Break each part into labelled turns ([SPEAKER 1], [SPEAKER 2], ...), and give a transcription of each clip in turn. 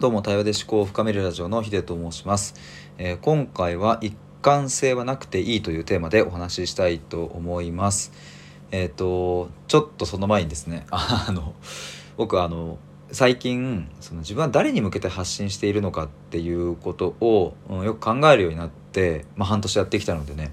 [SPEAKER 1] どうも、対話で思考を深めるラジオのヒデと申します、えー今回は一貫性はなくていいというテーマでお話ししたいと思います。えっ、と、ちょっとその前にですね、あの、僕あの、最近その自分は誰に向けて発信しているのかっていうことを、うんよく考えるようになって、まあ、半年やってきたのでね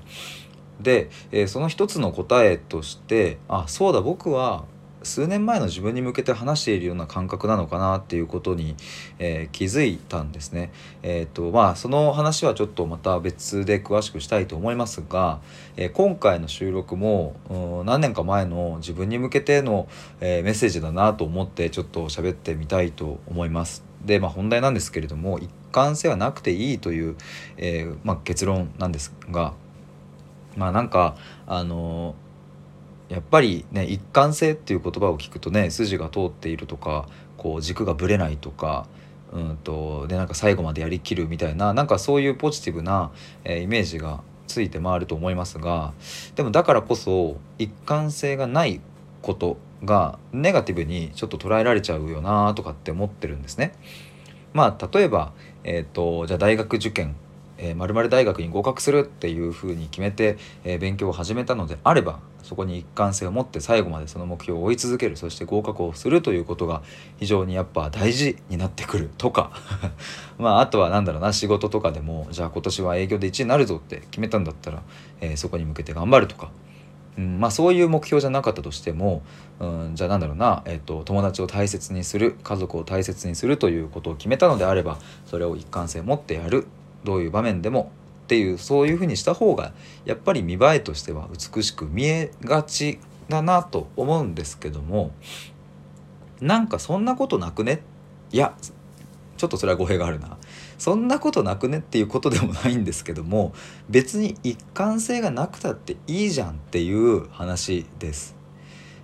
[SPEAKER 1] で、えーその一つの答えとしてあそうだ僕は数年前の自分に向けて話しているような感覚なのかなっていうことに、えー気づいたんですね。えーとまあ、その話はちょっとまた別で詳しくしたいと思いますが、えー今回の収録もう何年か前の自分に向けての、えーメッセージだなと思ってちょっと喋ってみたいと思います。で、まあ、本題なんですけれども一貫性はなくていいという、えーまあ、結論なんですがまあなんかあのやっぱりね一貫性っていう言葉を聞くとね筋が通っているとかこう軸がぶれないとかうんとでなんか最後までやりきるみたいななんかそういうポジティブな、えーイメージがついて回ると思いますがでもだからこそ一貫性がないことがネガティブにちょっと捉えられちゃうよなとかって思ってるんですね。まあ例えば、えー、とじゃあ大学受験えー、〇〇大学に合格するっていうふうに決めて、えー勉強を始めたのであればそこに一貫性を持って最後までその目標を追い続ける。そして合格をするということが非常にやっぱ大事になってくるとか。まああとは何だろうな仕事とかでもじゃあ今年は営業で1位になるぞって決めたんだったら、えーそこに向けて頑張るとか。うん、まあそういう目標じゃなかったとしても、うん、じゃあなんだろうな、えっと友達を大切にする家族を大切にするということを決めたのであればそれを一貫性持ってやる。どういう場面でもっていうそういうふうにした方がやっぱり見栄えとしては美しく見えがちだなと思うんですけどもなんかそんなことなくね？いやちょっとそれは語弊があるなそんなことなくねっていうことでもないんですけども別に一貫性がなくたっていいじゃんっていう話です。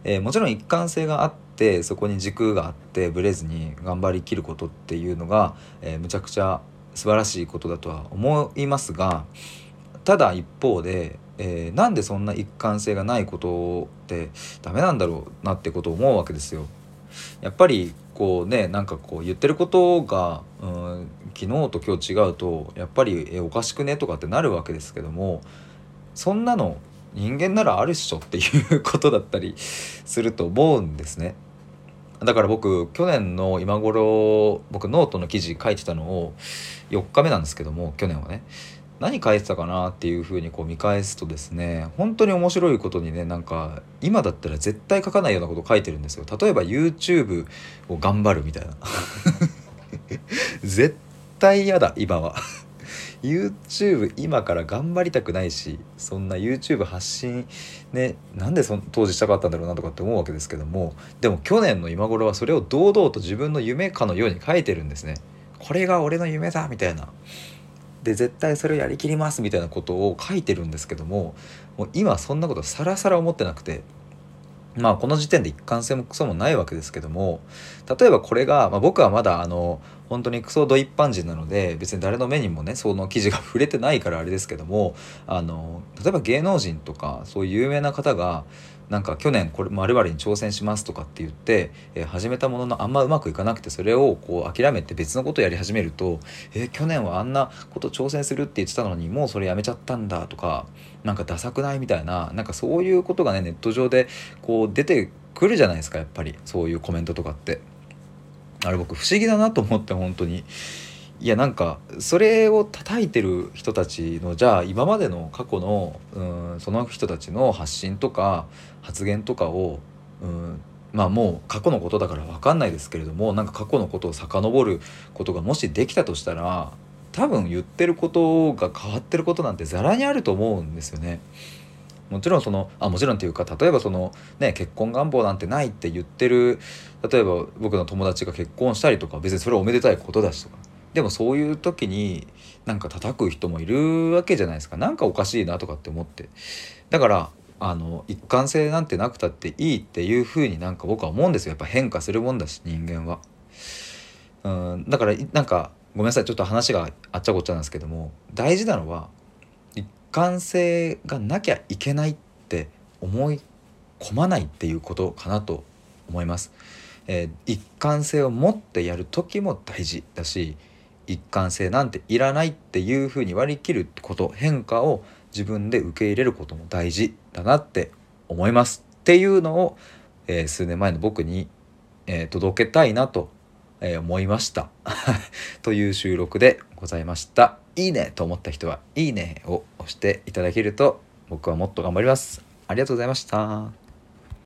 [SPEAKER 1] えーもちろん一貫性があってそこに軸があってブレずに頑張りきることっていうのが、えーむちゃくちゃ素晴らしいことだとは思いますがただ一方で、えーなんでそんな一貫性がないことってダメなんだろうなってことを思うわけですよ。やっぱりこうねなんかこう言ってることが、うん、昨日と今日違うとやっぱりえおかしくねとかってなるわけですけどもそんなの人間ならあるっしょっていうことだったりすると思うんですね。だから僕去年の今頃僕ノートの記事書いてたのを4日目なんですけども去年はね。何書いてたかなっていうふうにこう見返すとですね本当に面白いことにねなんか今だったら絶対書かないようなこと書いてるんですよ。例えば YouTube を頑張るみたいな。絶対嫌だ今は。YouTube 今から頑張りたくないしそんな YouTube 発信ねなんでそ当時したかったんだろうなとかって思うわけですけどもでも去年の今頃はそれを堂々と自分の夢かのように書いてるんですね。これが俺の夢だみたいな。で絶対それをやりきりますみたいなことを書いてるんですけどももう今そんなことさらさら思ってなくてまあこの時点で一貫性もクソもないわけですけども例えばこれが、まあ、僕はまだあの本当にクソド一般人なので別に誰の目にもねその記事が触れてないからあれですけどもあの例えば芸能人とかそういう有名な方がなんか去年これ〇〇に挑戦しますとかって言って、えー始めたもののあんまうまくいかなくてそれをこう諦めて別のことをやり始めると「えー去年はあんなこと挑戦するって言ってたのにもうそれやめちゃったんだ」とか「なんかダサくない?」みたいななんかそういうことがねネット上でこう出てくるじゃないですかやっぱりそういうコメントとかって。あれ僕不思議だなと思って本当に。いやなんかそれを叩いてる人たちのじゃあ今までの過去のうんその人たちの発信とか発言とかをうんまあもう過去のことだから分かんないですけれどもなんか過去のことを遡ることがもしできたとしたら多分言ってることが変わってることなんてざらにあると思うんですよね。もちろんそのあもちろんっていうか例えばそのね結婚願望なんてないって言ってる例えば僕の友達が結婚したりとか別にそれはおめでたいことだしとか。でもそういう時になんか叩く人もいるわけじゃないですか。なんかおかしいなとかって思って。だからあの一貫性なんてなくたっていいっていうふうになんか僕は思うんですよ。やっぱ変化するもんだし人間は。うんだからなんかごめんなさい。ちょっと話があっちゃこっちゃなんですけども大事なのは貫性がなきゃいけないって思い込まないっていうことかなと思います。えー一貫性を持ってやる時も大事だし一貫性なんていらないっていうふうに割り切ること変化を自分で受け入れることも大事だなって思いますっていうのを、えー数年前の僕に、えー届けたいなと、えー思いました。という収録でございました。いいねと思った人はいいねを押していただけると僕はもっと頑張ります。ありがとうございました。